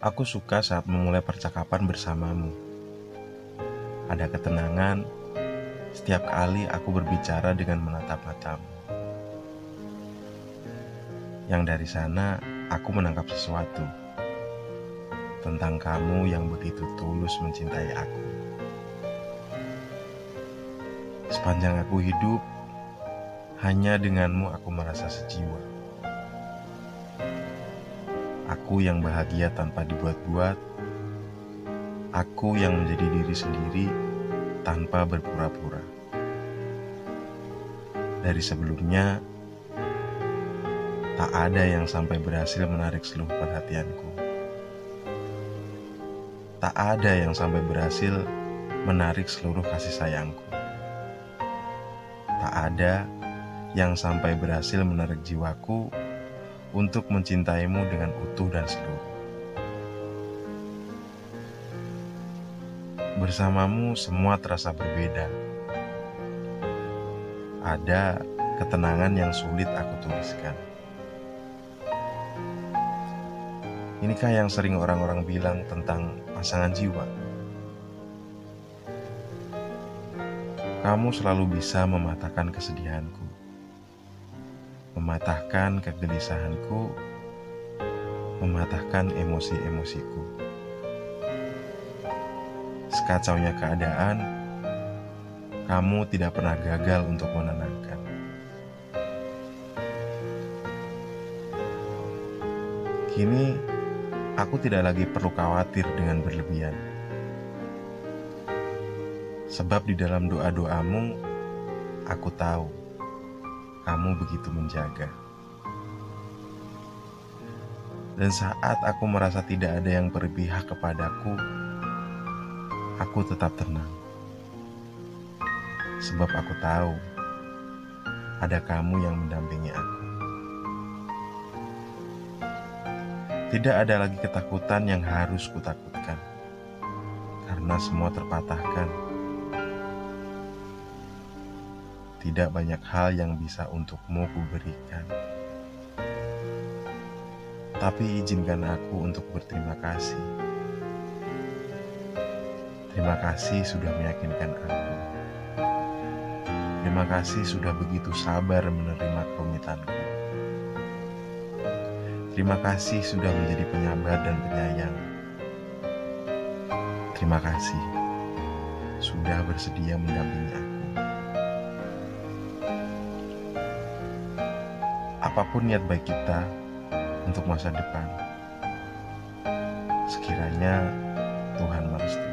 Aku suka saat memulai percakapan bersamamu. Ada ketenangan setiap kali aku berbicara dengan menatap matamu. Yang dari sana aku menangkap sesuatu tentang kamu yang begitu tulus mencintai aku. Sepanjang aku hidup, hanya denganmu aku merasa sejiwa. Aku yang bahagia tanpa dibuat-buat. Aku yang menjadi diri sendiri tanpa berpura-pura. Dari sebelumnya, tak ada yang sampai berhasil menarik seluruh perhatianku. Tak ada yang sampai berhasil menarik seluruh kasih sayangku. Tak ada yang sampai berhasil menarik jiwaku untuk mencintaimu dengan utuh dan seluruh. Bersamamu semua terasa berbeda. Ada ketenangan yang sulit aku tuliskan. Inikah yang sering orang-orang bilang tentang pasangan jiwa? Kamu selalu bisa mematahkan kesedihanku mematahkan kegelisahanku, mematahkan emosi-emosiku. Sekacaunya keadaan, kamu tidak pernah gagal untuk menenangkan. Kini, aku tidak lagi perlu khawatir dengan berlebihan. Sebab di dalam doa-doamu, aku tahu kamu begitu menjaga. Dan saat aku merasa tidak ada yang berpihak kepadaku, aku tetap tenang. Sebab aku tahu ada kamu yang mendampingi aku. Tidak ada lagi ketakutan yang harus kutakutkan, karena semua terpatahkan tidak banyak hal yang bisa untukmu kuberikan. Tapi izinkan aku untuk berterima kasih. Terima kasih sudah meyakinkan aku. Terima kasih sudah begitu sabar menerima kerumitanku. Terima kasih sudah menjadi penyabar dan penyayang. Terima kasih sudah bersedia mendampingi aku. Apa pun niat baik kita untuk masa depan. Sekiranya Tuhan merestui.